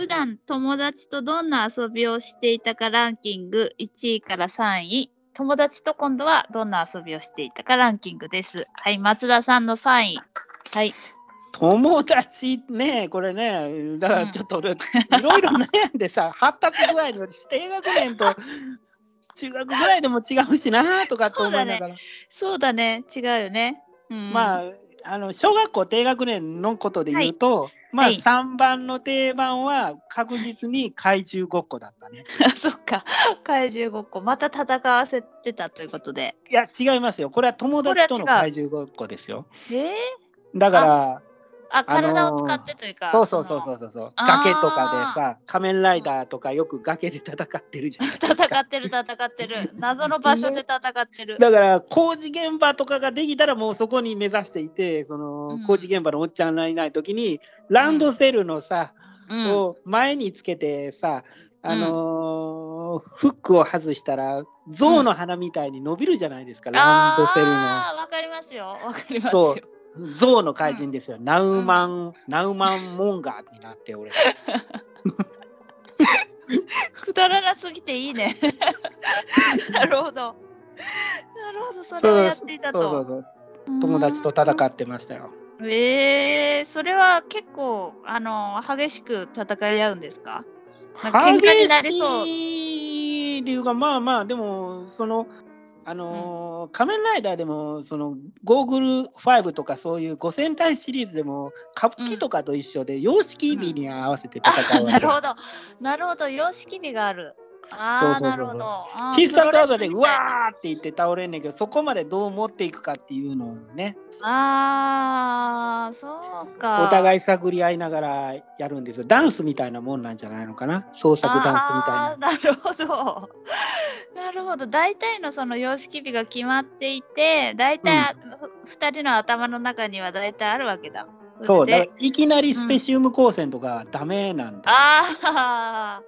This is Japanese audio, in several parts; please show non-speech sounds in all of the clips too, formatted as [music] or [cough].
普段友達とどんな遊びをしていたかランキング1位から3位。友達と今度はどんな遊びをしていたかランキングです。はい、松田さんの3位。はい。友達ね、これね、だからちょっと俺、いろいろ悩んでさ、発達具合によって低学年と中学ぐらいでも違うしなとかって思いながら、そうだね、違うよね。うん、まあ、あの小学校低学年のことで言うと、まあはい3番の定番は確実に怪獣ごっこだったね。あ、[laughs] そっか。怪獣ごっこ、また戦わせてたということで。いや、違いますよ。これは友達との怪獣ごっこですよ。えー、だから、あ、あのー体を使ってというか。そうそうそうのそうそうそう。あー崖とかでさ、仮面ライダーとかよく崖で戦ってるじゃないですか。戦ってる戦ってる。謎の場所で戦ってる、[laughs] だから工事現場とかができたらもうそこに目指していてその、うん。工事現場のおっちゃんがいない時にランドセルのさ、うん。を前につけてさあのーフックを外したら象の鼻みたいに伸びるじゃないですか、ランドセルの。あーわかりますよ。わかりますそよう象の怪人ですよ、ナウマン、ナウマンモンガーになって俺。くだらなすぎていいね。[laughs] なるほど。なるほど。それをやっていたと。そうそうそう。友達と戦ってましたよ。えー、それは結構あの激しく戦い合うんですか？なんか喧嘩になりそう。激しい理由がまあまあでもそのあのー仮面ライダーでもそのゴーグル5とかそういう五戦隊シリーズでも歌舞伎とかと一緒で様式美に合わせて戦あうわけ、なるほど。なるほど。様式美があるそうそうそう。そう必殺技でうわーって言って倒れんねんけどそこまでどう持っていくかっていうのをね。ああそうか。お互い探り合いながらやるんですよ。ダンスみたいなもんなんじゃないのかな？創作ダンスみたいな。なるほど。[laughs] なるほど。大体のその様式美が決まっていて、大体、ふ二人の頭の中には大体あるわけだ。そう。だいきなりスペシウム光線とかダメなんだ、ああ。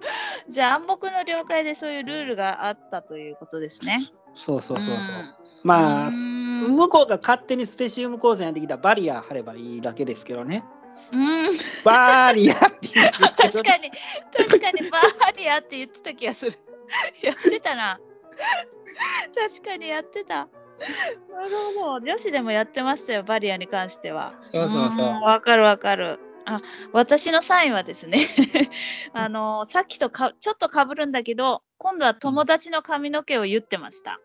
[laughs] じゃあ暗黙の了解でそういうルールがあったということですね。そうそうそうそう、んまあ、向こうが勝手にスペシウム光線やってきたらバリア張ればいいだけですけどね。うん、バリアって言うんですけど、[laughs] 確かに、確かにバーリアって言ってた気がする。[laughs] やってたな。確かにやってた。なるほど。女子でもやってましたよ、バリアに関しては。そうそうそうんわかるわかる。あ、私のサインはですね、[laughs] あの、さっきとかちょっとかぶるんだけど、今度は友達の髪の毛を言ってました。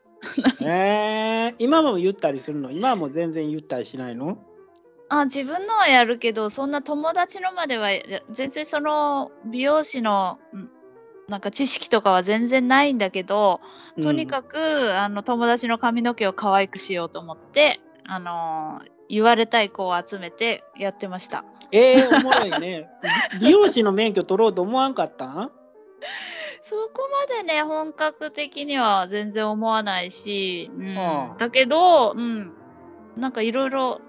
えー、今も言ったりするの？今はもう全然言ったりしないの？あ自分のはやるけどそんな友達のまではや全然その美容師のんなんか知識とかは全然ないんだけどとにく、かく、あの友達の髪の毛を可愛くしようと思って、あのー言われたい子を集めてやってました。えー、おもろいね。[laughs] 美容師の免許取ろうと思わんかったん？そこまでね本格的には全然思わないし、うんああだけど、うん、なんかいろいろ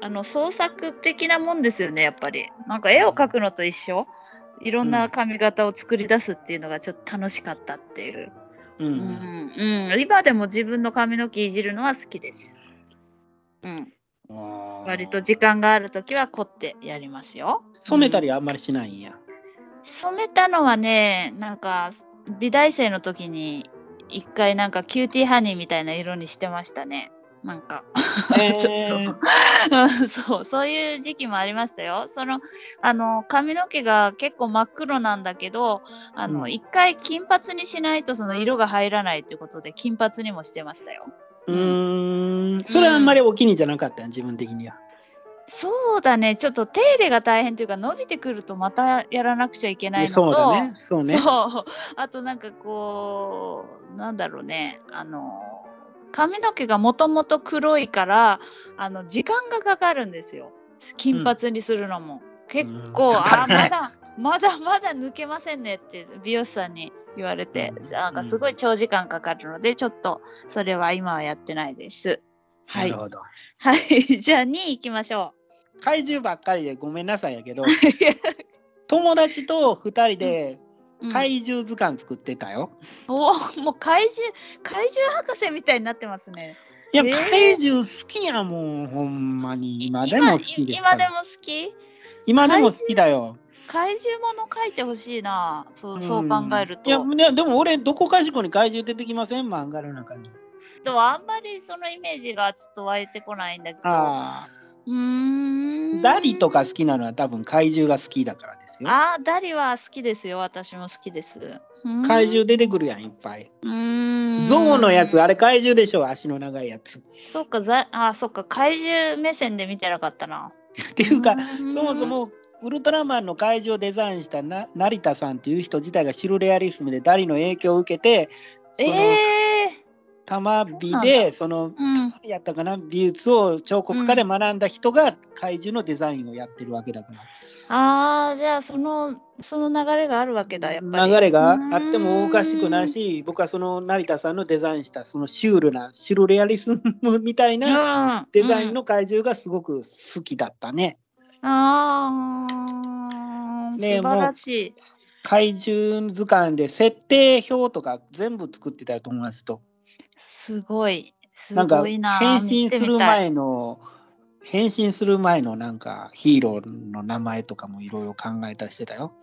あの創作的なもんですよねやっぱり。なんか絵を描くのと一緒いろんな髪型を作り出すっていうのがちょっと楽しかったっていう。うん。うんうん、今でも自分の髪の毛いじるのは好きです。うん、あー割と時間があるときは凝ってやりますよ。染めたりあんまりしないんや。染めたのはね、なんか美大生の時に一回なんかキューティーハニーみたいな色にしてましたね。なんか、えー [laughs] ちょっとうん [laughs] そう、そういう時期もありましたよ。その、あの、髪の毛が結構真っ黒なんだけど、あの、うん一回金髪にしないとその色が入らないということで、金髪にもしてましたよ。うーん。それはあんまりお気に入りじゃなかった？自分的には。そうだね、ちょっと手入れが大変というか、伸びてくるとまたやらなくちゃいけないのと、そうだね。そうね。そうあとなんかこう、なんだろうね、あの、髪の毛がもともと黒いから、あの、時間がかかるんですよ。金髪にするのも。結構、うんかあ、かるねまだ、まだまだ抜けませんねって美容師さんに言われて、うんなんかすごい長時間かかるので、ちょっとそれは今はやってないです。はないる。ほど。はい。[laughs] じゃあ2位行きましょ怪獣ばっかりでごめんなさいやけど、う。[laughs] 友達と2人でうん怪獣図鑑作ってたよ。おーもう怪獣、怪獣博士みたいになってますね。いや、えー怪獣好きやもん、ほんまに。今でも好きですから。今でも好き？今でも好きだよ。怪獣もの書いてほしいな。そうそう考えると。いや、ねでも俺、どこかしこに怪獣出てきません？漫画の中に。でもあんまりそのイメージがちょっと湧いてこないんだけど。あう。ん。ダリとか好きなのは多分怪獣が好きだからですよ。あーダリは好きですよ。私も好きです。怪獣出てくるやん、いっぱい。うーん。ゾウのやつ、あれ怪獣でしょ、足の長いやつ。っそっか、ざあ、そっか、怪獣目線で見てなかったな。[laughs] ていうか、んそもそ、もウルトラマンの怪獣をデザインしたな成田さんっていう人自体がシルレアリスムでダリの影響を受けて、そのええ玉美でそのうん。やったかな美術を彫刻家で学んだ人が怪獣のデザインをやってるわけだから、ああ、じゃあ、その、その流れがあるわけだ、やっぱり。流れがあってもおかしくないし僕はその成田さんのデザインしたそのシュールなシルレアリスムみたいなうん。デザインうんの怪獣がすごく好きだったね。ああ、ね素晴らしい。怪獣図鑑で設定表とか全部作ってたよ友達と。すごい。すなんかごいな。変身する。前の変身する前のなんかヒーローの名前とかもいろいろ考えたりしてたよ。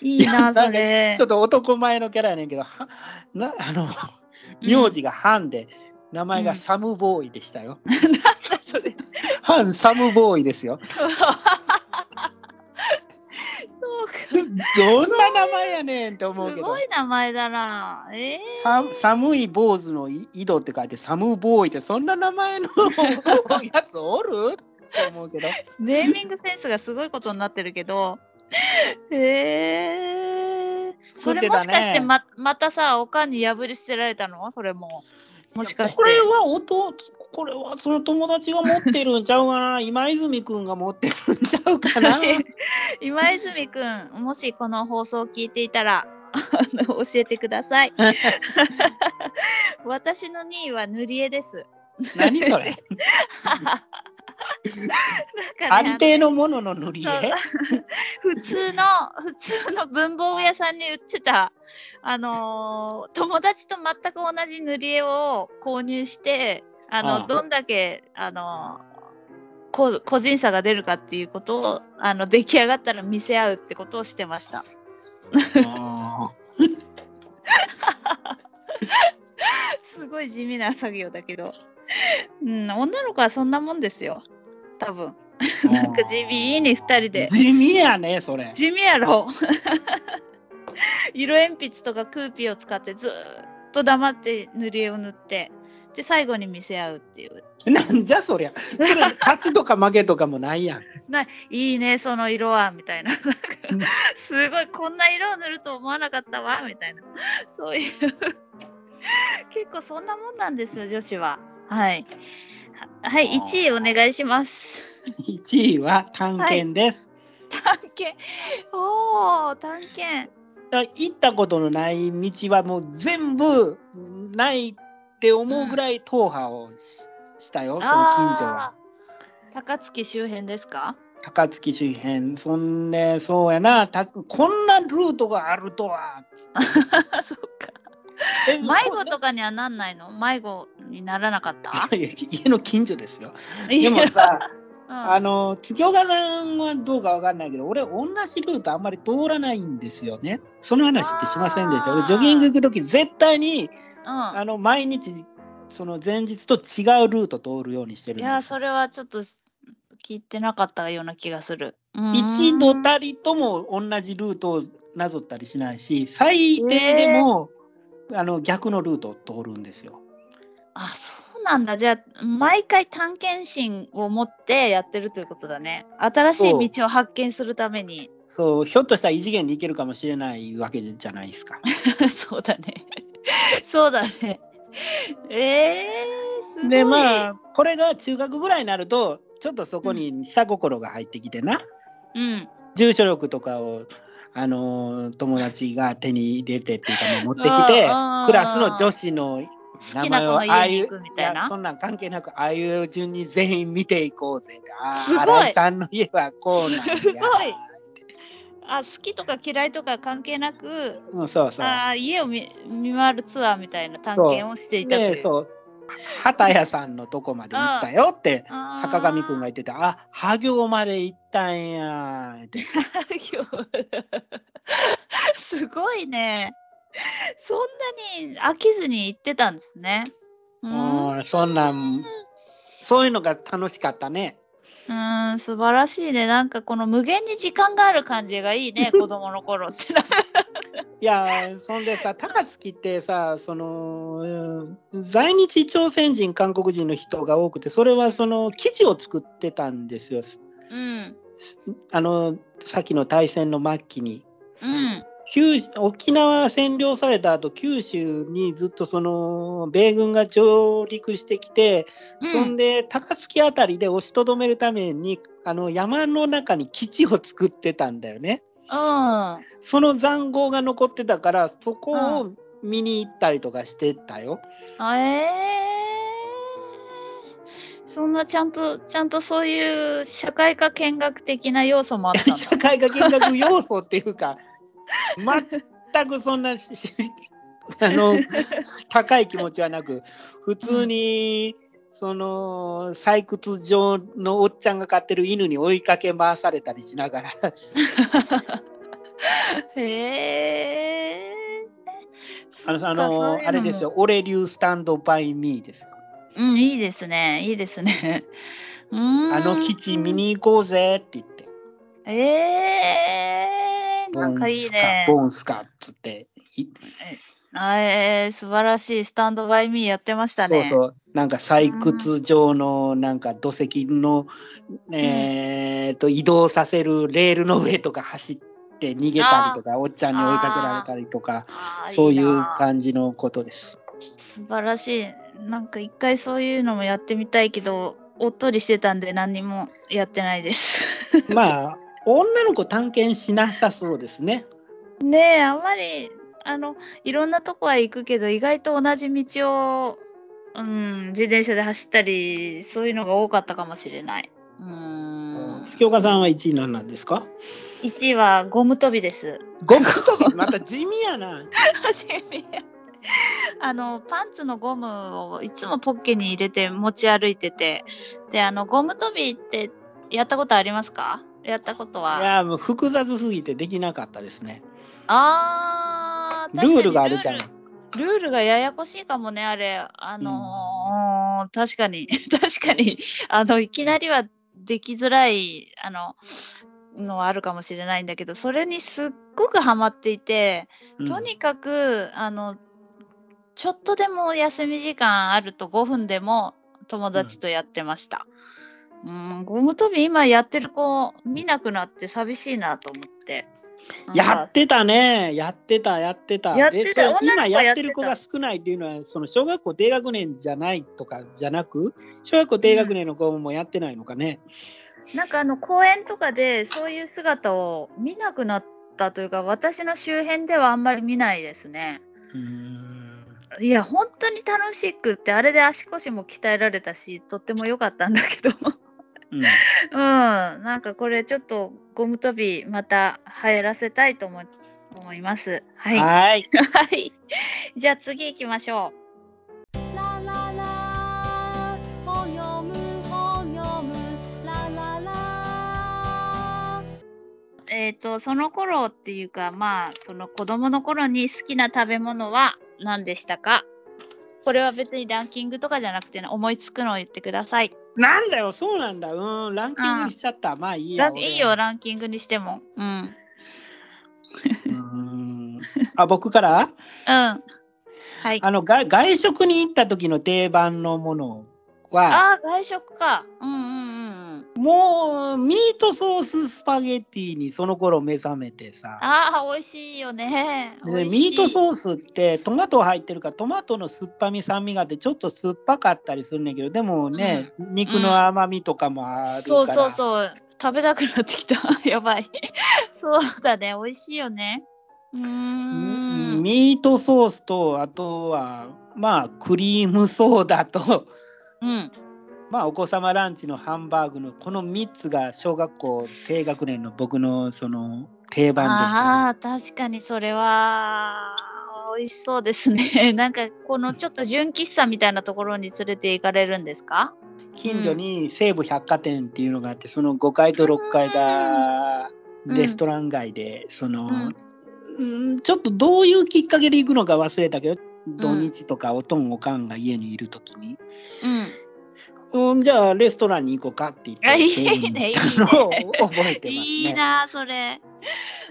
いいな、それちょ。っと男前のキャラやねんけど、はな [laughs] あの名字がハンで、名前がサムボーイでしたよ。[laughs] [laughs] ハンサムボーイですよ。[laughs] どんな名前やねんって思うけどすご。い名前だな。ええさ寒い坊主のい井戸って書いてサムボーイってそんな名前の [laughs] やつおるって思うけど。ネーミングセンスがすごいことになってるけど。へ [laughs] え。それもしかしてままたさ、おかんに破り捨てられたの？それも。もしかして。これは弟、これはその友達が持ってるんちゃうかな？[laughs] 今泉くんが持ってるんちゃうかな？[laughs] 今泉くん、もしこの放送を聞いていたら、教えてください。[laughs] 私の2位は塗り絵です。何それ？なんあかねりていのものの塗り絵？普通の、普通の文房具屋さんに売ってた、あのー友達と全く同じ塗り絵を購入して、あの、どんだけ、あの個人差が出るかっていうことを、あの、出来上がったら見せ合うってことをしてました。あ [laughs] すごい地味な作業だけど。うん、女の子はそんなもんですよ。多分。ーなんか地味に2人で。地味やね、それ。地味やろ [laughs] 色鉛筆とかクーピーを使ってずーっと黙って塗り絵を塗ってで最後に見せ合うっていう。なんじゃそりゃ。それ、勝ちとか負けとかもないやん。[laughs] い。いねその色はみたいな。なすごいこんな色を塗ると思わなかったわみたいな。そういう。結構そんなもんなんですよ女子は。はい。ははいあー1位お願いします。1位は探検です。探検。おお探検。行ったことのない道はもう全部ないって思うぐらい踏破をし,、したよ、その近所は。高槻周辺ですか？高槻周辺、そんで、そうやな、たこんなルートがあるとは。[laughs] そっか。え迷子とかにはなんないの？迷子にならなかった？[laughs] 家の近所ですよ。でもさ、うん、あの月岡さんはどうかわかんないけど、俺、同じルートあんまり通らないんですよね。その話ってしませんでした。俺、ジョギング行くとき、絶対にうん、あの毎日、その前日と違うルート通るようにしてるいや、それはちょっと聞いてなかったような気がする。一度たたりとも同じルートをなぞったりしないし、最低でも、あの逆のルートを通るんですよ。あ、そうなんだ。じゃあ、毎回探検心を持ってやってるということだね。新しい道を発見するために。そう、ひょっとしたら異次元に行けるかもしれないわけじゃないですか。[laughs] そうだね。[laughs] そうだね。えー、すごい。で、まあ、これが中学ぐらいになると、ちょっとそこに下心が入ってきてな、うん。住所力とかを、あのー友達が手に入れてっていうか、もう持ってきてクラスの女子の好きな子の家に行くみたいな。やそんなん関係なく、ああいう順に全員見ていこうぜ。あすごいあ、新井さんの家はこうなんや。すごいあ好きとか嫌いとか関係なく、うん、そうそう。あー家を見見回るツアーみたいな探検をしていたという。で、そう。畑屋さんのとこまで行ったよって坂上くんが言ってた。あ、は行まで行ったんやって。[laughs] すごいね。そんなに飽きずに行ってたんですね。うん、うん、そんなん、そういうのが楽しかったね。うん、素晴らしいね。なんかこの無限に時間がある感じがいいね、[laughs] 子供の頃って。いや、そんでさ、高槻ってさ、その、うん在日朝鮮人、韓国人の人が多くて、それはその生地を作ってたんですよ。うん、あの、さっきの大戦の末期に。うん、九沖縄占領された後九州にずっとその米軍が上陸してきて、うんそんで高槻あたりで押しとどめるためにあの山の中に基地を作ってたんだよね。うん。その塹壕が残ってたからそこを見に行ったりとかしてたよ。あえー、そんなちゃんと、ちゃんとそういう社会科見学的な要素もあった。[laughs] 社会科見学要素っていうか全くそんなあの高い気持ちはなく普通に、その採掘場のおっちゃんが飼ってる犬に追いかけ回されたりしながら [laughs] へえ。あのあのあれですよ「俺流スタンドバイミー」ですうん、いいですね。いいですね。あの基地見に行こうぜって言ってえー、なんかいいね。ボーンスカボーンスカっつってえー、素晴らしい。スタンドバイミーやってましたね。そうそうなんか採掘場のなんか土石の、えーと移動させるレールの上とか走って逃げたりとかおっちゃんに追いかけられたりとかそういうな感じのことです。素晴らしい。なんか一回そういうのもやってみたいけど、おっとりしてたんで何にもやってないです。まあ女の子探検しなさそうですね。ねえ、あんまり、あの、いろんなとこは行くけど、意外と同じ道を、うん、自転車で走ったり、そういうのが多かったかもしれない。うーん。月岡さんは1位何なんですか？1位はゴム跳びです。ゴム跳び？また地味やな。[laughs] 初めあのパンツのゴムをいつもポッケに入れて持ち歩いててであのゴム跳びってやったことありますか？やったこといはやもう複雑すぎてできなかったですね。あールールがあるじゃん。ルールがややこしいかもねあれ。あのー確かに。[laughs] 確かに。あのいきなりはできづらいあののはあるかもしれないんだけどそれにすっごくハマっていてうん。とにかく、あの、ちょっとでも休み時間あると5分でも友達とやってました。うん、ゴム跳び今やってる子見なくなって寂しいなと思って。やってたね、やってた、やってた。やってた今ややってる子が少ないっていうのは、その小学校低学年じゃないとかじゃなく、小学校低学年の子もやってないのかね。なんかあの公園とかでそういう姿を見なくなったというか私の周辺ではあんまり見ないですね。いや本当に楽しくってあれで足腰も鍛えられたしとっても良かったんだけど。うんうん、なんかこれちょっとゴム跳びまた流行らせたいと思い思います。はい。ははい。[laughs] い。じゃあ次行きましょう。えっ、と、その頃っていうか、まあ、その子供の頃に好きな食べ物は何でしたか？これは別にランキングとかじゃなくて、ね、思いつくのを言ってください。なんだよ、そうなんだ。うん、ランキングにしちゃった。まあいいや。ランいいよ、ランキングにしても。うん。うん。あ、僕から？はい。あのが外食に行った時の定番のものは、ああ、外食か。うんうんうんうん。もうミートソーススパゲティにその頃目覚めてさ。ああ、美味しいよね。でミートソースってトマト入ってるからトマトの酸っぱみ酸味があってちょっと酸っぱかったりするんだけどでもね、肉の甘みとかもあるから、そうそうそう。食べたくなってきた。[laughs] やばい。そうだね。美味しいよね。うーん。ミートソースとあとはまあクリームソーダとうん。まあお子様ランチのハンバーグのこの3つが小学校低学年の僕のその定番でした、ね。ああ、確かにそれは美美味しそうですね。[laughs] なんかこのちょっと純喫茶みたいなところに連れて行かれるんですか？近所に西武百貨店っていうのがあって、その5階と6階がうんレストラン街で、その、うんうんちょっとどういうきっかけで行くのか忘れたけど、土日とかおとんおかんが家にいるときに、うん。うん、じゃあレストランに行こうかって言って、あいいね行ったのを覚えてますね。いいな、それ。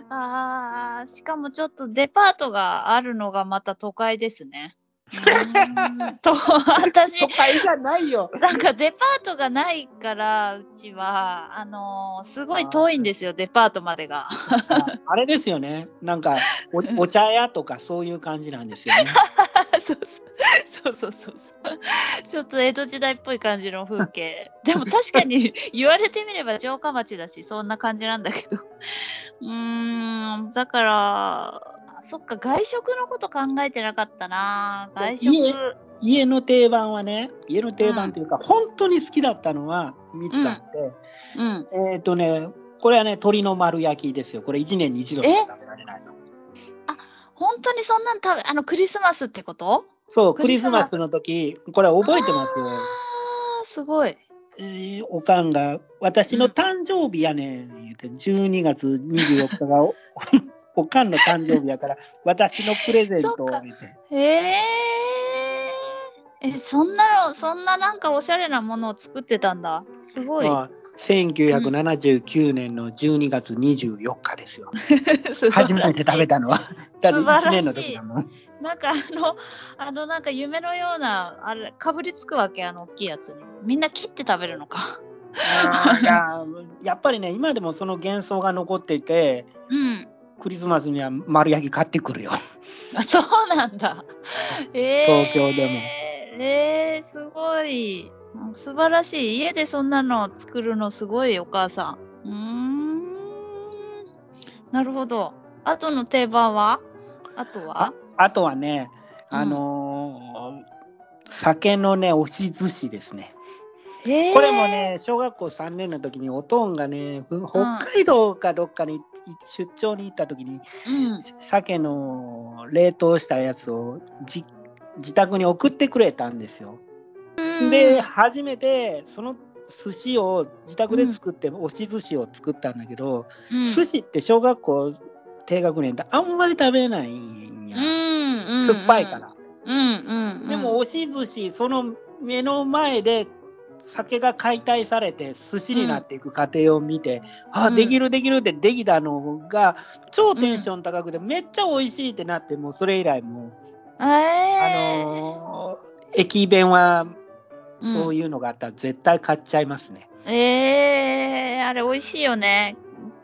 ああ、しかもちょっとデパートがあるのがまた都会ですね。[laughs] と、私都、会じゃないよ。なんかデパートがないから、うちは、あのーすごい遠いんですよ、デパートまでが。ああれですよね。なんかお、お茶屋とかそういう感じなんですよね。[laughs] そうそうそうそうそう。ちょっと江戸時代っぽい感じの風景。[laughs] でも確かに言われてみれば城下町だし、そんな感じなんだけど。[laughs] うーん、だから、そっか、外食のこと考えてなかったな。外食。家家の定番はね、家の定番というか、本当に好きだったのは3つあって、うん。えっ、とね、これはね、鶏の丸焼きですよ。これ1年に一度しか食べられないの。本当にそんなん食べ、あの、クリスマスってこと？そう、クリスマスの時、これ覚えてます？よ。あーすごい。えーおかんが、私の誕生日やねん、言うて、12月24日がお [laughs] おかんの誕生日やから、私のプレゼントをそっか言って。えー、え、そんなの、そんななんかおしゃれなものを作ってたんだ。すごい。まあ、1979年の12月24日ですよ。[laughs] 初めて食べたのは。だって1素晴らしい年の時だもん。[laughs] なんかあの、あのなんか夢のような、あれ、かぶりつくわけ、あの大きいやつに。みんな切って食べるのか。ややっぱりね、今でもその幻想が残っていて、うん。クリスマスには丸焼き買ってくるよ。あそうなんだ。えー、東京でも。えー、すごい。素晴らしい。家でそんなの作るのすごい、お母さん。うーん。なるほど。あとの定番は？あとは？あとはね、うんあのー酒のね、押し寿司ですね。えーこれも、ね、小学校3年の時におとんがね、ふ北海道かどっかにい出張に行った時に、うん。鮭の冷凍したやつをじ自宅に送ってくれたんですよ。で、初めてその寿司を自宅で作って、押し寿司を作ったんだけど、うん、寿司って小学校低学年ってあんまり食べないんや、酸っぱいから。うんうん。うん、でも押し寿司その目の前で酒が解体されて寿司になっていく過程を見て、あうん。できるできるってできたのが超テンション高くてめっちゃ美味しいってなってもうそれ以来もう、えー、あのー駅弁はうんそういうのがあったら絶対買っちゃいますね。えー、あれ美味しいよね。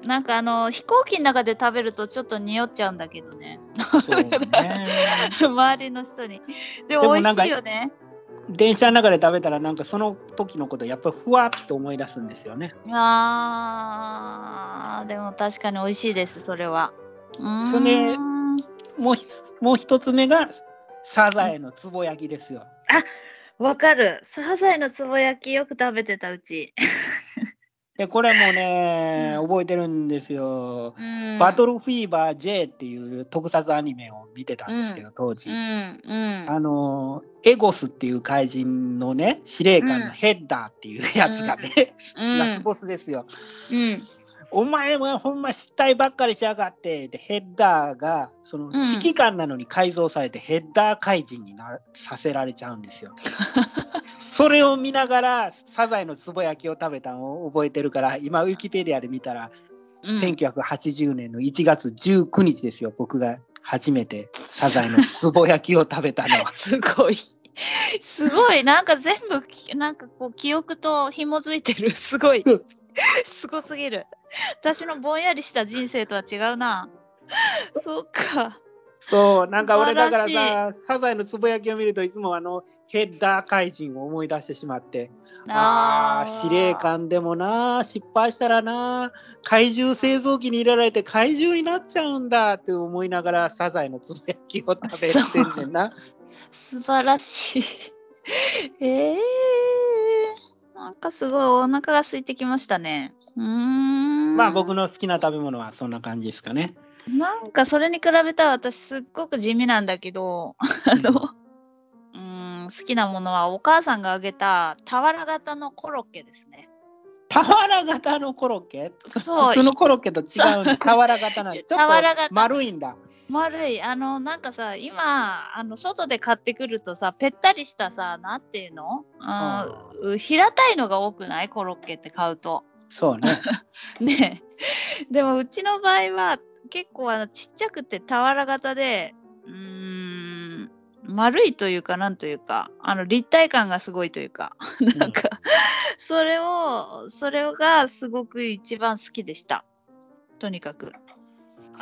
なんかあの飛行機の中で食べるとちょっと匂っちゃうんだけどね。そうね [laughs] 周りの人に。ででもも美味しいよね。電車の中で食べたらなんかその時のことやっぱりふわっと思い出すんですよね。あー、でも確かに美味しいです、それは。それもうひもう一つ目がサザエのつぼ焼きですよ。わかる。サザエのつぼ焼きよく食べてたうち。[laughs] でこれもね、うん覚えてるんですよ。うんバトルフィーバー J っていう特撮アニメを見てたんですけど、当時。うんうんあのエゴスっていう怪人のね司令官のヘッダーっていうやつがね、うんラスボスですよ。うんお前はほんま失態ばっかりしやがってでヘッダーがそのん指揮官なのに改造されてヘッダー怪人になさせられちゃうんですよ。[laughs] それを見ながらサザエのつぼ焼きを食べたのを覚えてるから今ウィキペディアで見たら、うん1980年の1月19日ですよ僕が初めてサザエのつぼ焼きを食べたのは。[laughs] すごい。すごい。なんか全部き、なんかこう、記憶と紐づいてる。すごいうん。[laughs] [laughs] すごすぎる。私のぼんやりした人生とは違うな。そうか。そうなんか俺だからさサザエのつぼ焼きを見るといつもあのヘッダー怪人を思い出してしまって。ああ、司令官でもな、失敗したらな、怪獣製造機に入れられて怪獣になっちゃうんだって思いながら、サザエのつぶやきを食べてんねんな。素晴らしい。ええー。なんかすごいお腹が空いてきましたね。うーん。まあ僕の好きな食べ物はそんな感じですかね。なんかそれに比べたら私すっごく地味なんだけど、あの、うーん、好きなものはお母さんがあげた俵型のコロッケですね。俵型のコロッケ？そう。普通のコロッケと違うの [laughs] 俵型なの。ちょっと丸いんだ。丸い、あの、なんかさ、今、あの、外で買ってくるとさ、ぺったりしたさ、なんていうの？うん、平たいのが多くない？コロッケって買うと。そうね。[laughs] ね。えでもうちの場合は結構あのちっちゃくて俵型でうーん丸いというかなんというかあの立体感がすごいというか。なんかそれをそれがすごく一番好きでした。とにかく。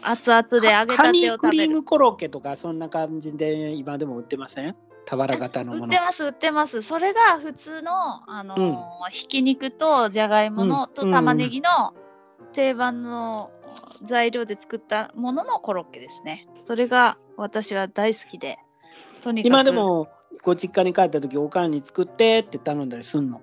熱々で揚げたてをークリームコロッケとかそんな感じで今でも売ってません？俵型のもの。売って。ます売ってます。それが普通のあのーひき肉とじゃがいもの、うんと玉ねぎの定番の材料で作ったもののコロッケですね。それが私は大好きで。とにかく。今でもご実家に帰った時おかんに作ってって頼んだりすんの？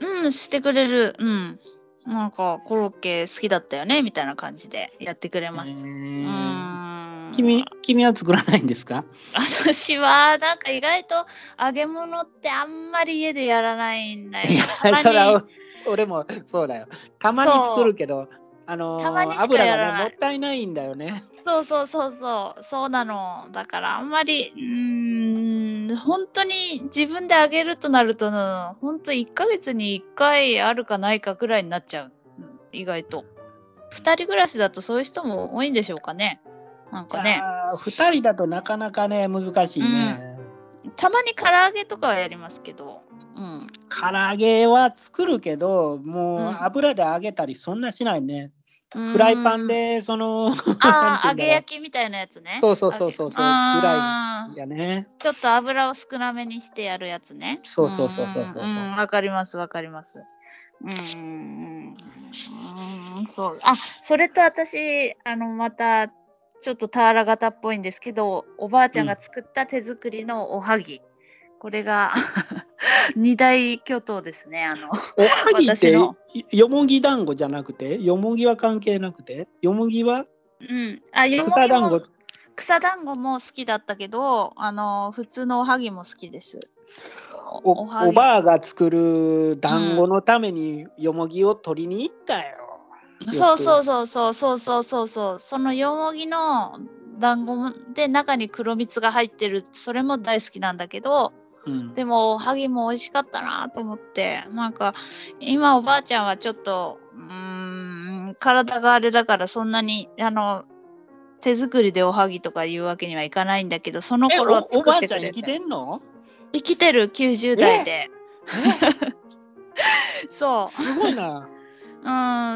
うんしてくれる。うん。なんかコロッケ好きだったよねみたいな感じでやってくれます、へうん。君君は作らないんですか？[laughs] 私はなんか意外と揚げ物ってあんまり家でやらないんだよ。いやそれは俺もそうだよ。たまに作るけど、あのーたまにしか油がねもったいないんだよね。そうそうそうそう、そうなの。だからあんまり、うーん、本当に自分であげるとなると、本当1ヶ月に1回あるかないかぐらいになっちゃう。うん意外と。2人暮らしだとそういう人も多いんでしょうかね。なんかね。あー二人だとなかなかね難しいね。たまに唐揚げとかはやりますけど。うん。唐揚げは作るけどもううん油で揚げたりそんなしないね。フライパンでそのああ、揚げ焼きみたいなやつね。そうそうそうそうそうぐらいやね。ちょっと油を少なめにしてやるやつね。そうそうそうそうそうわかります、わかります。うんうんうんうん、そう。あ、それと私、あの、また、ちょっと俵型っぽいんですけど、おばあちゃんが作った手作りのおはぎ。これが [laughs] 二大巨頭ですね。あの、おはぎってよもぎ団子じゃなくてよもぎは関係なくてよもぎはうん。あ、よもぎも草団子草団子も好きだったけど、あの、普通のおはぎも好きです。おおばあが作る団子のためによもぎを取りに行ったよ。そうそうそうそうそうそうそうそうそのよもぎの団子で中に黒蜜が入ってるそれも大好きなんだけどうん。でもおはぎも美味しかったなと思ってなんか今おばあちゃんはちょっとうーん体があれだからそんなにあの手作りでおはぎとかいうわけにはいかないんだけどそのえ頃作ってくればあちゃん生きてんの？生きてる90代で。[laughs] そう。すごいな。[laughs]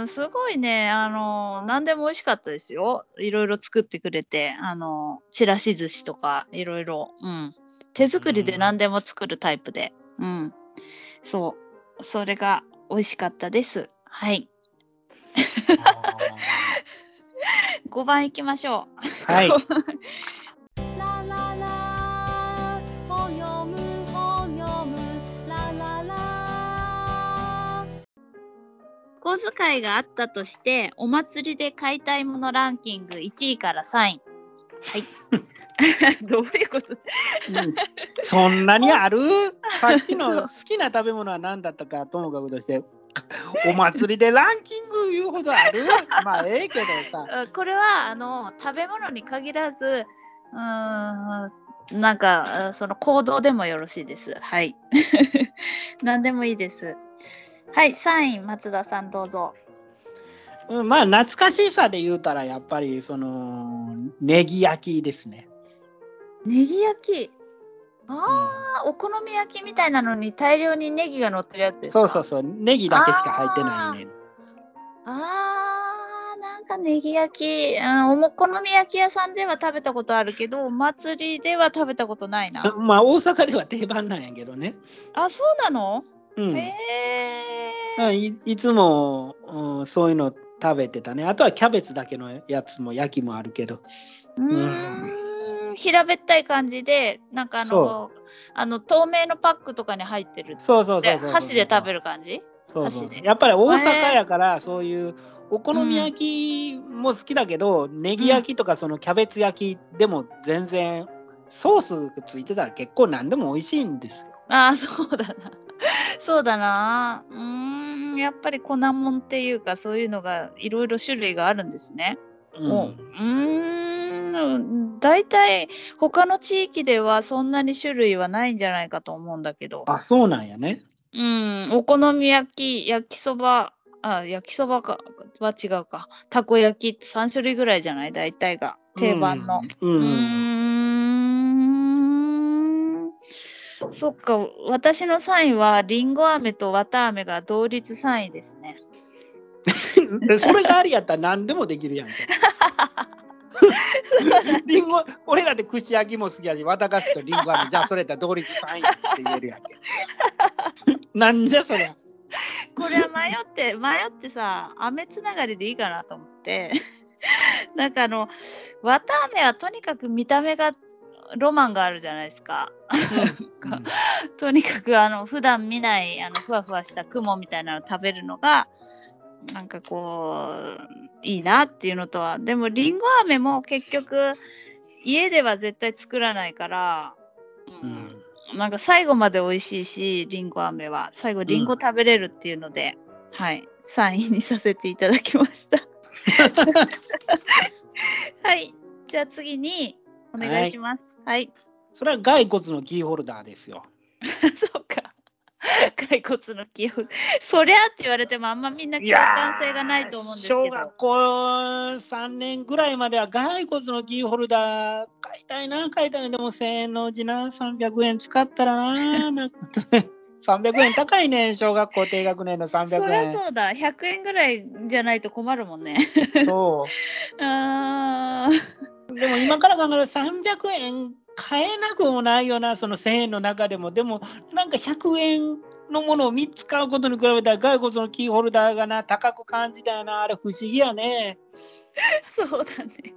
うん、すごいね、あの、何でも美味しかったですよ。いろいろ作ってくれて、あの、ちらし寿司とか、いろいろ、うん。手作りで何でも作るタイプで、うん。そう。それが美味しかったです。はい。5 [laughs] 番行きましょう。はい。[laughs] 小遣いがあったとして、お祭りで買いたいものランキング1位から3位。はい。[laughs] [laughs] どういうこと？うんそんなにある？[laughs] さっきの好きな食べ物は何だったかともかくとして、お祭りでランキング言うほどある？[laughs] まあええけどさ。あこれはあの食べ物に限らずうーんなんかあその行動でもよろしいです。はい。何でもいいです。はい、3位、松田さんどうぞ。うんまあ懐かしさで言うたらやっぱりそのネギ焼きですね。ネギ焼き。ああ、お好み焼きみたいなのに大量にネギが乗ってるやつですか？そうそうそう、ネギだけしか入ってないね。あー、なんかネギ焼き、うん、お好み焼き屋さんでは食べたことあるけど、お祭りでは食べたことないな。まあ大阪では定番なんやけどね。あ、そうなの、うん。へえ。うんいいつも、うん、そういうの食べてたね。あとはキャベツだけのやつも焼きもあるけど。うーん平べったい感じで、なんかあのそ、あの透明のパックとかに入ってるそうそうそでう。箸で食べる。る感じ？そうそうやっぱり大阪やから、そういうお好み焼きも好きだけど、ネギ焼きとかそのキャベツ焼きでも全然ソースがついてたら結構何でも美味しいんですよ。ああ、そうだな。[laughs] そうだな。うーん、やっぱり粉もんっていうか、そういうのがいろいろ種類があるんですね。うんおうーん、大体他の地域ではそんなに種類はないんじゃないかと思うんだけど。あそうなんやね。うん、お好み焼き、焼きそば、あ、焼きそばかは違うか。たこ焼き3種類ぐらいじゃない？大体が。定番の。うん。ううん。そっか、私の3位は、りんご飴と綿飴が同率3位ですね。で [laughs] それがありやったら何でもできるやんけ。[laughs] [laughs] リンゴ俺らで串焼きも好きやし、綿菓子とリンゴ飴、[laughs] じゃあそれやったら同率3位って言えるやんけ。[laughs] なんじゃそりゃ。これは迷って、迷ってさ、飴つながりでいいかなと思って。なんかあの、綿飴はとにかく見た目がロマンがあるじゃないですか。うんとにかくあの普段見ないあのふわふわした雲みたいなのを食べるのがなんかこういいなっていうのとはでもりんご飴も結局家では絶対作らないから、ううん。んなんか最後まで美味しいしりんご飴は最後りんご食べれるっていうので、はい。3位にさせていただきました。はい。じゃあ次にお願いします。はい。それは骸骨のキーホルダーですよ。[laughs] そうか。[laughs] 骸骨のキーホルそりゃって言われてもあんまみんな共感性がないと思うんですけど。小学校3年ぐらいまでは骸骨のキーホルダー買いたいな、買いたいな、でも1000円のうちな、300円使ったらな、なんか300 [laughs] 円高いねん、小学校低学年のそ300りゃ円。そうだ、100円ぐらいじゃないと困るもんね。そう。[laughs] でも今から考えると300円買えなくもないよな、その1000円の中でも。でも、なんか100円のものを3つ買うことに比べたら骸骨のキーホルダーがな、高く感じたよな、あれ不思議やね。[laughs] そうだね。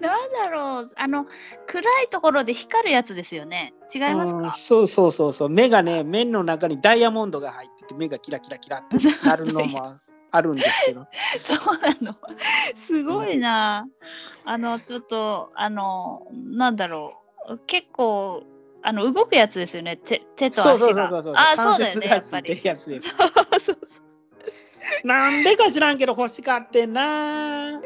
なんだろう、あの、暗いところで光るやつですよね。違いますうんかそうそうそうそう目がね目の中にダイヤモンドが入ってて目がキラキラキラってなるのも [laughs] あるんですけどそうなの。すごいな。あの、ちょっと、あの、なんだろう。結構、あの、動くやつですよね。手手とそう足が。そうそうそう。あー、そうだよね、やっぱり。やつです。そうそうそう。なんでか知らんけど欲しかってんな。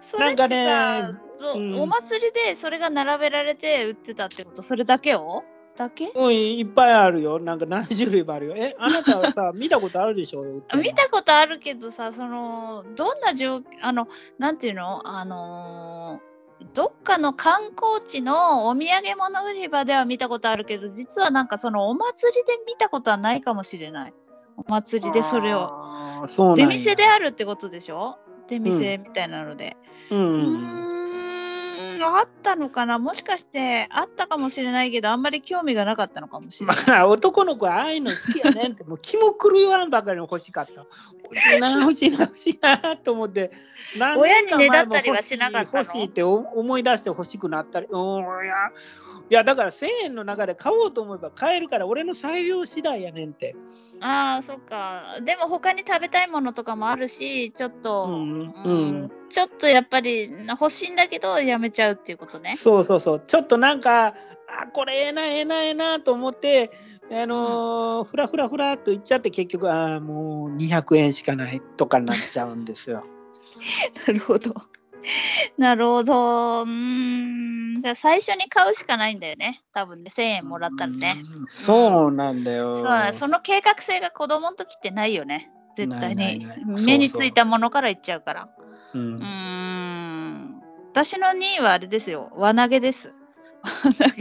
それなんかねそううん。お祭りでそれが並べられて売ってたってこと、それだけを？だけ？おいいっぱいあるよ。なんか何種類もあるよ。えあなたはさ [laughs] 見たことあるでしょ？見たことあるけどさ、その、どんな状況、あの、なんていうの？あのーどっかの観光地のお土産物売り場では見たことあるけど、実はなんかそのお祭りで見たことはないかもしれない。お祭りでそれを。出店であるってことでしょ？出店みたいなので。ううんーん、あったのかな。もしかしてあったかもしれないけど、あんまり興味がなかったのかもしれない。まあ男の子はああいうの好きやねんってもう気も狂わんばかりの欲しかった。欲しいな欲しいな欲しいなと思って。何親にねだったりはしなかったの？欲しい欲しいって思い出して欲しくなったり。うんいやだから1000円の中で買おうと思えば買えるから俺の裁量次第やねんってああ、そっか。でも他に食べたいものとかもあるし、ちょっと、うんううんんちょっとやっぱり欲しいんだけど、やめちゃうっていうことね。そうそうそうちょっとなんかあこれええなええなええなと思ってあのーふらふらふらっと言っちゃって結局あーもう200円しかないとかになっちゃうんですよ。[laughs] なるほど。[laughs] なるほど。うーん。じゃあ最初に買うしかないんだよね。多分ね、1000円もらったらね。うん。そうなんだよ。そうだその計画性が子供の時ってないよね。絶対にないないない。目にそうそうついたものからいっちゃうから。ううんーん。私の2位はあれですよ。輪投げです。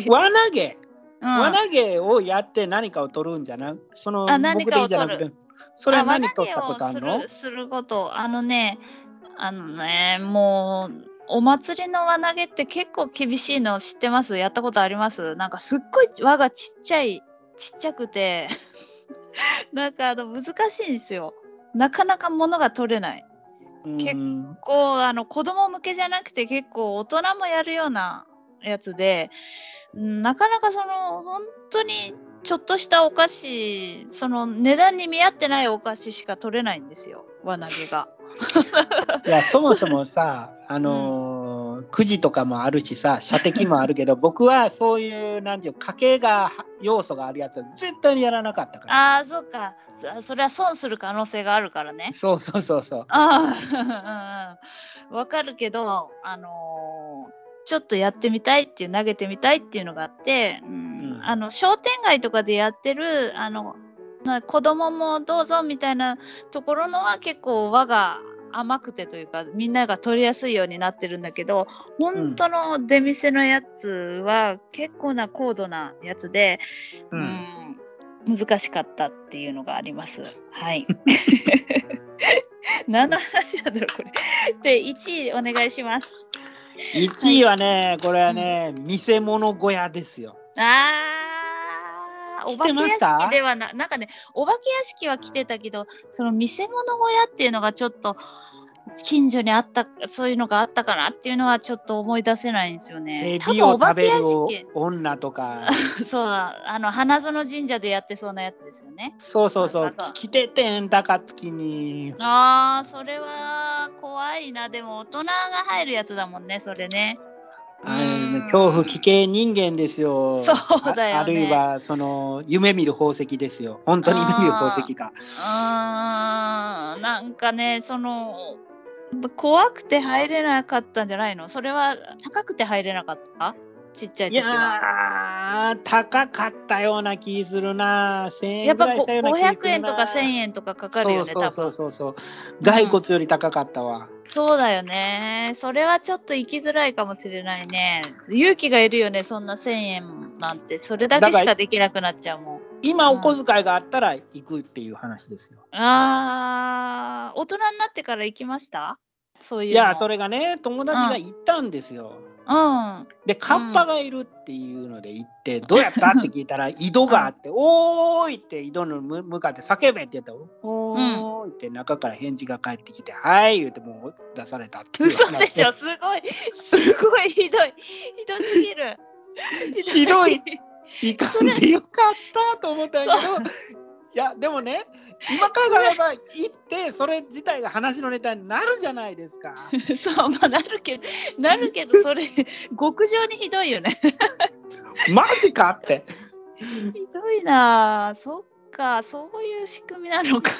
輪投げ。輪投げ、をやって何かを取るんじゃなそのあ目何かを的じゃなくて、それあ何取ったことあるの？すること。あのね、あのね、もう、お祭りの輪投げって結構厳しいの知ってます？やったことあります？なんかすっごい輪がちっちゃい、ちっちゃくて、[laughs] なんかあの難しいんですよ。なかなか物が取れない。結うんこうあの子供向けじゃなくて結構大人もやるようなやつでうんなかなかその本当にちょっとしたお菓子、その値段に見合ってないお菓子しか取れないんですよ、輪投げが。[laughs] いや、そもそもさ、あのーくじとかもあるしさ、射的もあるけど、[laughs] 僕はそういう、なんていう、家計が要素があるやつは絶対にやらなかったから。ああ、そっか。そそれは損する可能性があるからね。そうそうそうそう。ああ、わかるけど、あのーちょっとやってみたいっていう、投げてみたいっていうのがあって、うんうんあの商店街とかでやってる、あのな子供もどうぞみたいなところのは結構輪が甘くてというか、みんなが取りやすいようになってるんだけど、本当の出店のやつは結構な高度なやつで、う。うんん、難しかったっていうのがあります。はい。[laughs] [laughs] 何の話なんだろう、これ。[laughs] で、1位お願いします。1位はね、これはね、見せ物小屋ですよ。あー、お化け屋敷ではな、なんかね、お化け屋敷は来てたけど、その見せ物小屋っていうのがちょっと、近所にあった、そういうのがあったかなっていうのはちょっと思い出せないんですよね。エ多分おビを食べ化け屋る敷、女とか、[laughs] そうだ、あの、花園神社でやってそうなやつですよね。そうそうそう来ててん、高槻に。ああ、それは怖いな。でも大人が入るやつだもんね、それね。恐怖危険人間ですよ。そうだよね。ああるいは、その、夢見る宝石ですよ。本当に夢見る宝石か。あー。なんかね、その、怖くて入れなかったんじゃないの？それは高くて入れなかった？ちっちゃいい時は。やー、高かったような気するな。1000円ぐやっぱこらいしたような気するな。500円とか1000円とかかかるよね、そうそうそうそう。骸骨より高かったわ。そうだよね。それはちょっと行きづらいかもしれないね。勇気がいるよね、そんな1000円なんて。それだけしかできなくなっちゃうもん。今、お小遣いがあったら行くっていう話ですよ。あー、大人になってから行きました？そういうの。いや、それがね、友達が行ったんですよ。うん。で、カッパがいるっていうので行って、どうやった？って聞いたら、井戸があって、おーいって井戸の向向かって叫べって言ったら、おーいって中から返事が返ってきて、はい言うてもう出されたっていう話。嘘でしょ？すごい、すごいひどい。ひどすぎる。ひどい。行かんでよかったと思ったんやけど、いや、でもね、今からば行って、それ自体が話のネタになるじゃないですか。[laughs] そう、まあ、なるけど、なるけど、それ、極上にひどいよね。マジかって。ひどいなぁ。そっか、そういう仕組みなのか。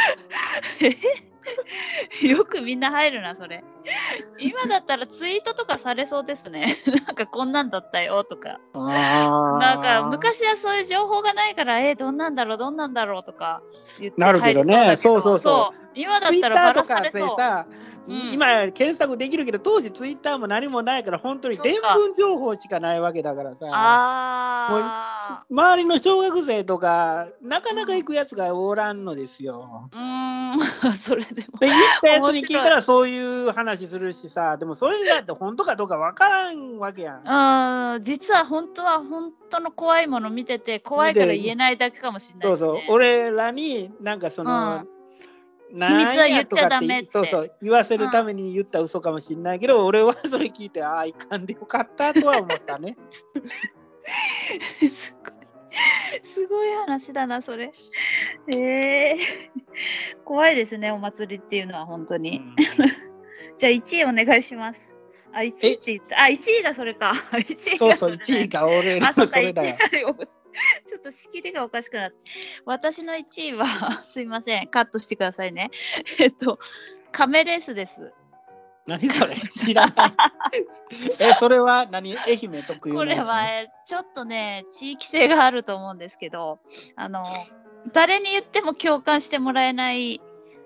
[laughs] え？[laughs] よくみんな入るな、それ。今だったらツイートとかされそうですね。[laughs] なんかこんなんだったよとか。ななんか昔はそういう情報がないから、えどんなんだろう、どんなんだろうとか言ってなるけどね入りそうそうそうう。今だったらバラされそう。さ、うん今検索できるけど、当時ツイッターも何もないから、本当に伝聞情報しかないわけだからさ。あ周りの小学生とか、なかなか行くやつがおらんのですよ。ー。うーん、[laughs] それでも。で、行ったやつに聞いた面らそういう話するしさ、でもそれだって本当かどうかわからんわけやん。うん、実は本当は本当の怖いもの見てて、怖いから言えないだけかもしれないし、ね。そうそう、俺らになんかその、秘密は言っちゃダメってそうそう、言わせるために言った嘘かもしれないけど、俺はそれ聞いて、ああ、いかんでよかったとは思ったね。[laughs] すごい。すごい話だな、それ。えー、怖いですね、お祭りっていうのは本当に。[laughs] じゃあ1位お願いします。あ、1位って言った。あ、1位がそれか。[laughs] 1位そうそう、がれね1位が俺のうか、1それだよ。位。[laughs] ちょっと仕切りがおかしくなって。私の1位は、[laughs] すいません、カットしてくださいね。[laughs] えっと、カメレースです。何それ？知らない。え、それは何？愛媛特有のこれはえちょっとね、地域性があると思うんですけど、あの、誰に言っても共感してもらえない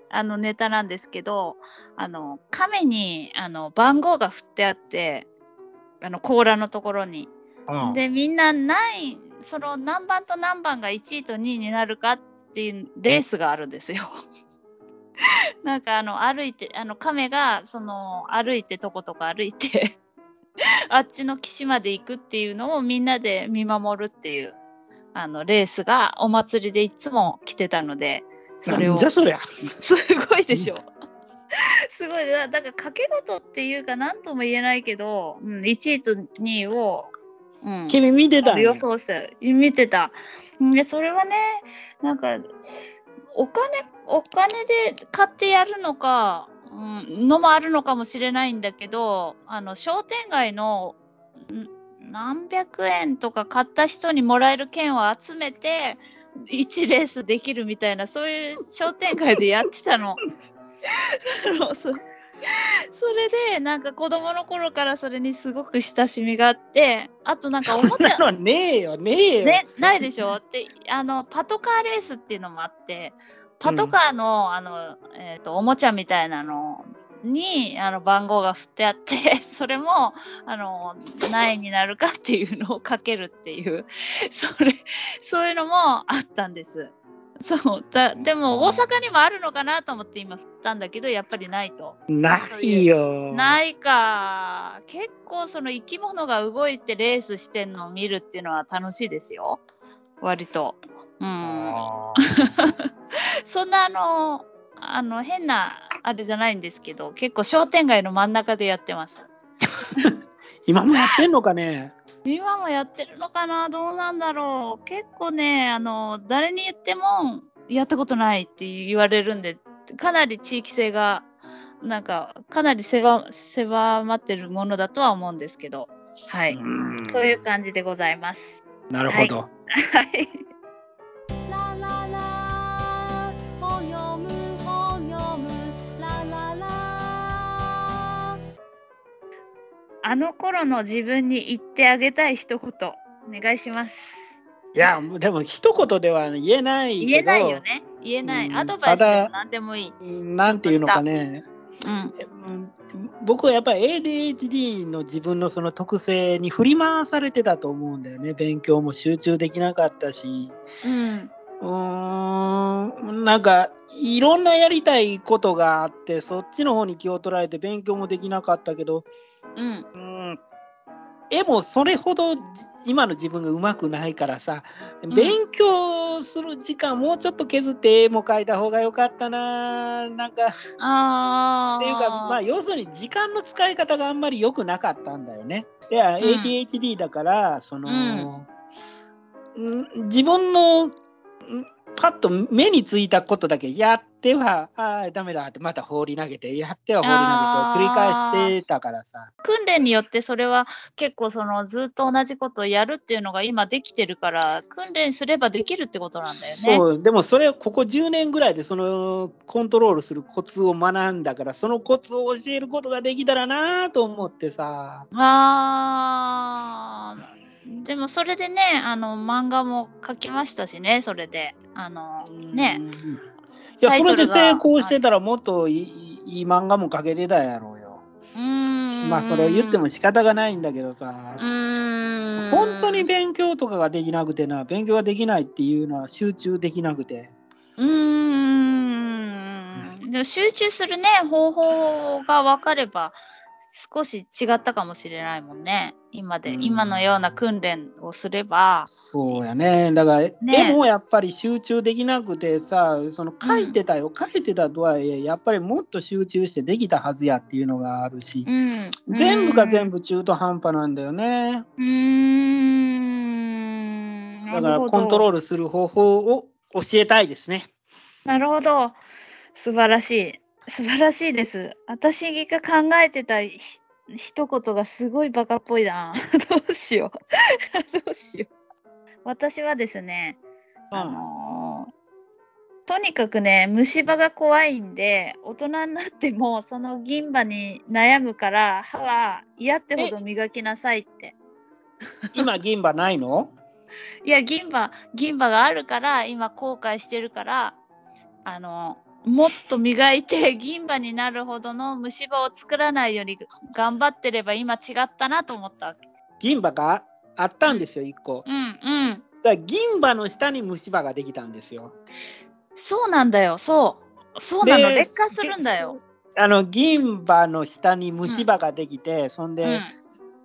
あのネタなんですけど、あの、亀にあの番号が振ってあって、あの甲羅のところに。うんで、みんな何位、その何番と何番が1位と2位になるかっていうレースがあるんですよ。[laughs] なんかあの歩いて、あの亀がその歩いてとことか歩いて、[laughs] あっちの岸まで行くっていうのをみんなで見守るっていうあのレースがお祭りでいつも来てたので、それをじゃそりゃ。[laughs] すごいでしょ。すごいだだから掛け事っていうか何とも言えないけど、うん、1位と2位をうん、君見てた予想して見てた。でそれはねなんかお金お金で買ってやるのか、うん、のもあるのかもしれないんだけどあの商店街のん何百円とか買った人にもらえる券を集めて1レースできるみたいなそういう商店街でやってたの。[laughs] [laughs] それでなんか子供の頃からそれにすごく親しみがあってあとなんかおもちゃそんなのねえよねえよ、ね、ないでしょ？[laughs] であのパトカーレースっていうのもあってパトカーの,、あのえー、とおもちゃみたいなのにあの番号が振ってあって [laughs] それもあの何円になるかっていうのをかけるっていうそれそういうのもあったんです。そうだでも大阪にもあるのかなと思って今振ったんだけどやっぱりないと。ないよないか。結構その生き物が動いてレースしてんのを見るっていうのは楽しいですよ。割と。うん。あ [laughs] そんなあの、あの変なあれじゃないんですけど、結構商店街の真ん中でやってます。ー [laughs] 今もやってんのかね？今もやってるのかなどうなんだろう結構ね、あの、誰に言ってもやったことないって言われるんで、かなり地域性が、なんか、かなり狭狭まってるものだとは思うんですけど、はい。うんそういう感じでございます。なるほど、はい。ラあの頃の自分に言ってあげたい一言、お願いします。いやでも一言では言えないけど言えないよね。言えない。うんアドバイスでただも何でもいい。なんていうのかねうん。うん僕はやっぱり ADHD の自分のその特性に振り回されてたと思うんだよね勉強も集中できなかったしうん。うーんなんかいろんなやりたいことがあってそっちの方に気を取られて勉強もできなかったけどうん。うん絵もそれほどじ今の自分がうまくないからさん勉強する時間もうちょっと削って絵も描いた方がよかったななんかああ。っていうか、まあ、要するに時間の使い方があんまり良くなかったんだよね。いや、ん ADHD だから、その、うん自分のんパッと目についたことだけやっては、ああ、ダメだって、また放り投げて、やっては放り投げてを繰り返してたからさ。訓練によってそれは結構そのずっと同じことをやるっていうのが今できてるから訓練すればできるってことなんだよね。そう、でもそれをここ10年ぐらいでそのコントロールするコツを学んだから、そのコツを教えることができたらなと思ってさ。あーでもそれでねあの漫画も描きましたしねそれであのねうん。いや、それで成功してたらもっといいいい漫画も描けてたやろうよ。うーんまあ、それを言っても仕方がないんだけどさう。ーん本当に勉強とかができなくてな、勉強ができないっていうのは集中できなくて。うーんでも集中するね方法が分かれば少し違ったかもしれないもんね今で、うん。今のような訓練をすればそうやね。だから、ね。絵もやっぱり集中できなくてさ、その書いてたよ、書いてたとはいえ、やっぱりもっと集中してできたはずやっていうのがあるし、うん。全部が全部部中途半端なんだよね。うーん。だからコントローールする方法を教えたいですね。ルなるほど。素晴らしい。素晴らしいです。私が考えてたひ一言がすごいバカっぽいな。[laughs] どうしよう。[laughs] どうしよう。私はですねあのーとにかくね虫歯が怖いんで大人になってもその銀歯に悩むから歯は嫌ってほど磨きなさいって。今、銀歯ないの？[laughs] いや銀歯銀歯があるから今後悔してるからあのもっと磨いて銀歯になるほどの虫歯を作らないように頑張ってれば今違ったなと思ったわけ。銀歯があったんですよ、1個。うんうん。じゃあ銀歯の下に虫歯ができたんですよ。そうなんだよ。そう。そうなの。で劣化するんだよ、あの銀歯の下に虫歯ができて、そんで、うん。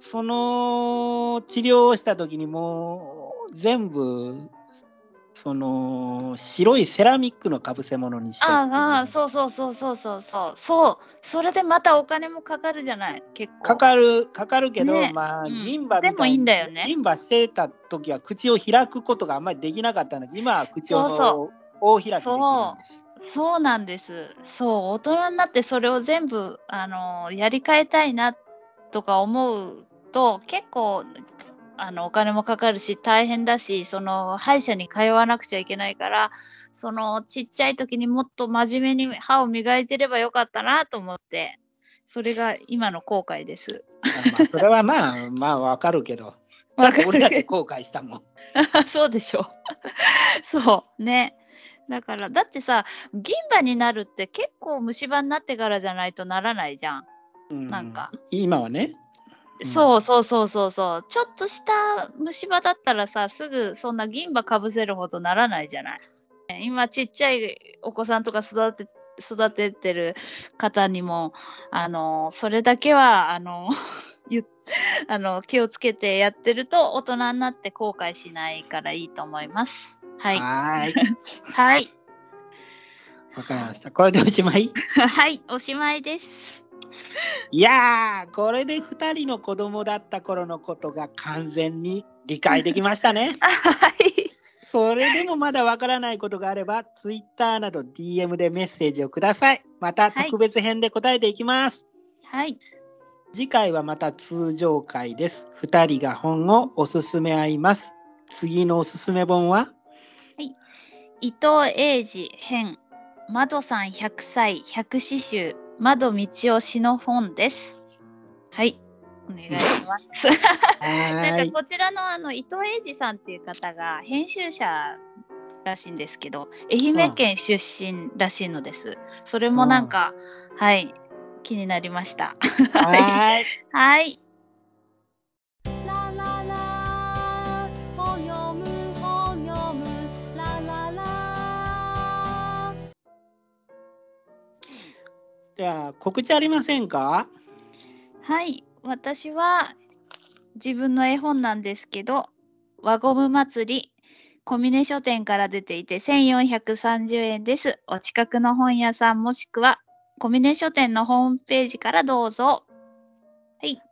その治療をした時にもう全部その白いセラミックのかぶせ物にしてああ、そうそうそうそうそうそう。そう。それでまたお金もかかるじゃない。結構。かかるかかるけど、ねまあうん銀歯でもいいんだよね銀歯してた時は口を開くことがあんまりできなかったんだけど今は口をそうそ大開きできるんです。そうなんです。そう。大人になってそれを全部、あの、やり替えたいなとか思うと、結構、あのお金もかかるし大変だしその歯医者に通わなくちゃいけないからそのちっちゃい時にもっと真面目に歯を磨いてればよかったなと思ってそれが今の後悔です。あまあ、それはまあ [laughs] まあわかるけど。俺だって後悔したもん。[laughs] そうでしょ。[laughs] そうね。だからだってさ銀歯になるって結構虫歯になってからじゃないとならないじゃん。うんなんか今はね。うんそうそうそうそうそう。ちょっとした虫歯だったらさ、すぐそんな銀歯かぶせるほどならないじゃない？今ちっちゃいお子さんとか育て育ててる方にも、あの、それだけは、あの、[laughs] ゆあの気をつけてやってると大人になって後悔しないからいいと思います。はい。はーい。[laughs] はい。わかりました。これでおしまい？[laughs] はい。おしまいです。いやー、これで2人の子供だった頃のことが完全に理解できましたね。[laughs] はい。それでもまだわからないことがあれば、Twitter など DM でメッセージをください。またはい特別編で答えていきます。はい。次回はまた通常回です。2人が本をおすすめ合います。次のおすすめ本は？伊藤英二編窓さん100歳百詩集窓道夫詩の本です。はい。お願いします。は [laughs] なんかこちらのあの伊藤英二さんっていう方が編集者らしいんですけど、愛媛県出身らしいのです。それもなんか、はい、気になりました。はい。[laughs] はい。では告知ありませんか？はい、私は自分の絵本なんですけど、輪ゴム祭り、小峰書店から出ていて1430円です。お近くの本屋さんもしくは小峰書店のホームページからどうぞ。はい、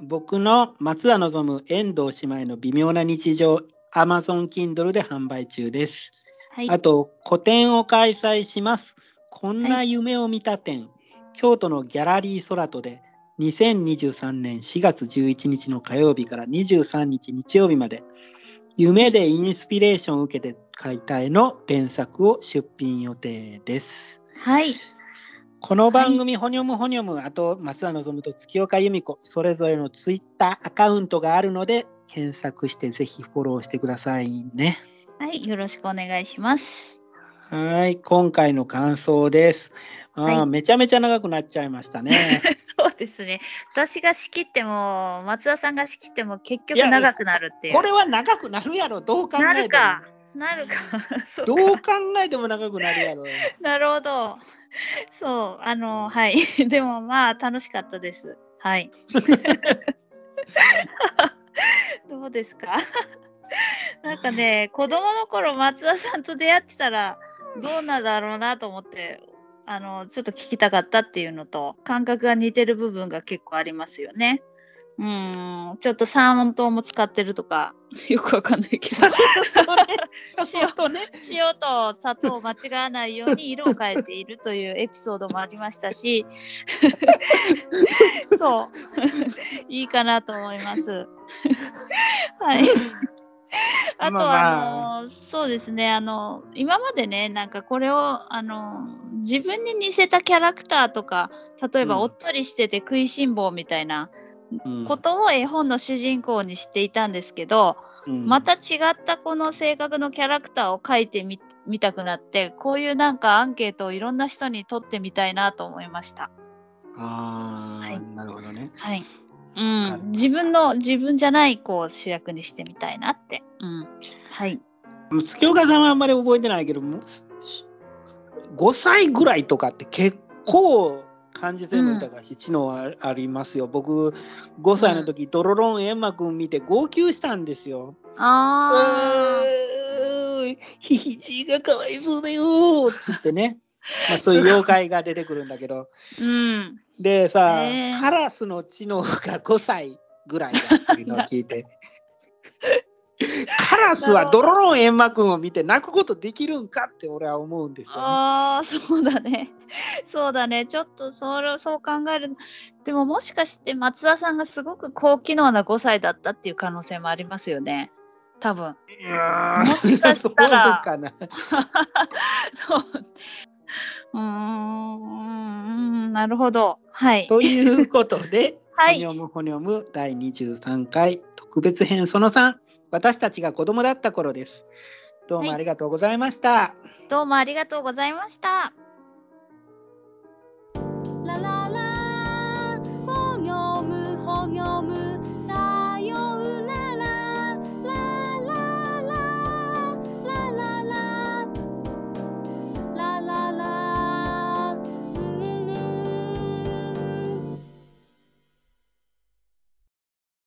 僕の松田望遠藤姉妹の微妙な日常 Amazon Kindle で販売中です。はい、あと個展を開催します。こんな夢を見た展、京都のギャラリー空とで2023年4月11日の火曜日から23日日曜日まで夢でインスピレーションを受けて描いた絵の連作を出品予定です。はい、この番組、ほにょむほにょむ、あと松田望と月岡由美子、それぞれのツイッターアカウントがあるので、検索してぜひフォローしてくださいね。はい、よろしくお願いします。はい、今回の感想です。あー、はいめちゃめちゃ長くなっちゃいましたね。[laughs] そうですね。私が仕切っても、松田さんが仕切っても結局長くなるっていう。これは長くなるやろ、どう考なえても。るか。なるか。[laughs] かどう考えても長くなるやろ。[laughs] なるほど。そう、あの、はい。でもまあ、楽しかったです。はい。どうですか？なんかね、子供の頃、松田さんと出会ってたら、どうなんだろうなと思って、あの、ちょっと聞きたかったっていうのと、感覚が似てる部分が結構ありますよね。うーん、ちょっと三糖も使ってるとか、[laughs] よくわかんないけど。[laughs] 塩とね。塩と砂糖を間違わないように色を変えているというエピソードもありましたし、[laughs] そう、いいかなと思います。はい。[laughs] あとまあの、そうですね、あの、今までね、なんかこれを、あの、自分に似せたキャラクターとか、例えばうんおっとりしてて食いしん坊みたいなうんことを絵本の主人公にしていたんですけど、うんまた違ったこの性格のキャラクターを描いてみみたくなってこういうなんかアンケートをいろんな人に取ってみたいなと思いました。ああ、はいなるほどね。はい。うん、自分の自分じゃない子を主役にしてみたいなって。うん、はい。月岡さんはあんまり覚えてないけど、もう5歳ぐらいとかって結構感受性も豊かし、知能はありますよ。僕、5歳の時、ドロロンエンマくん見て号泣したんですよ。うあーひひじいがかわいそうだよーっつってね、まあ、そういう妖怪が出てくるんだけど、うん。でさ、へーカラスの知能が5歳ぐらいだっていうのを聞いて。[laughs] カラスはドロロンエンマくんを見て泣くことできるんかって俺は思うんですよ、ね。ああ、そうだね。そうだね。ちょっとそれそう考える。でももしかして松田さんがすごく高機能な5歳だったっていう可能性もありますよね。多分。もしかしたら [laughs] そうかな。そ [laughs] うーん、なるほど。はい。ということで、[laughs] はい、ホニョムホニョム第23回特別編その3、私たちが子供だった頃です。どうもありがとうございました。はい、どうもありがとうございました。ララ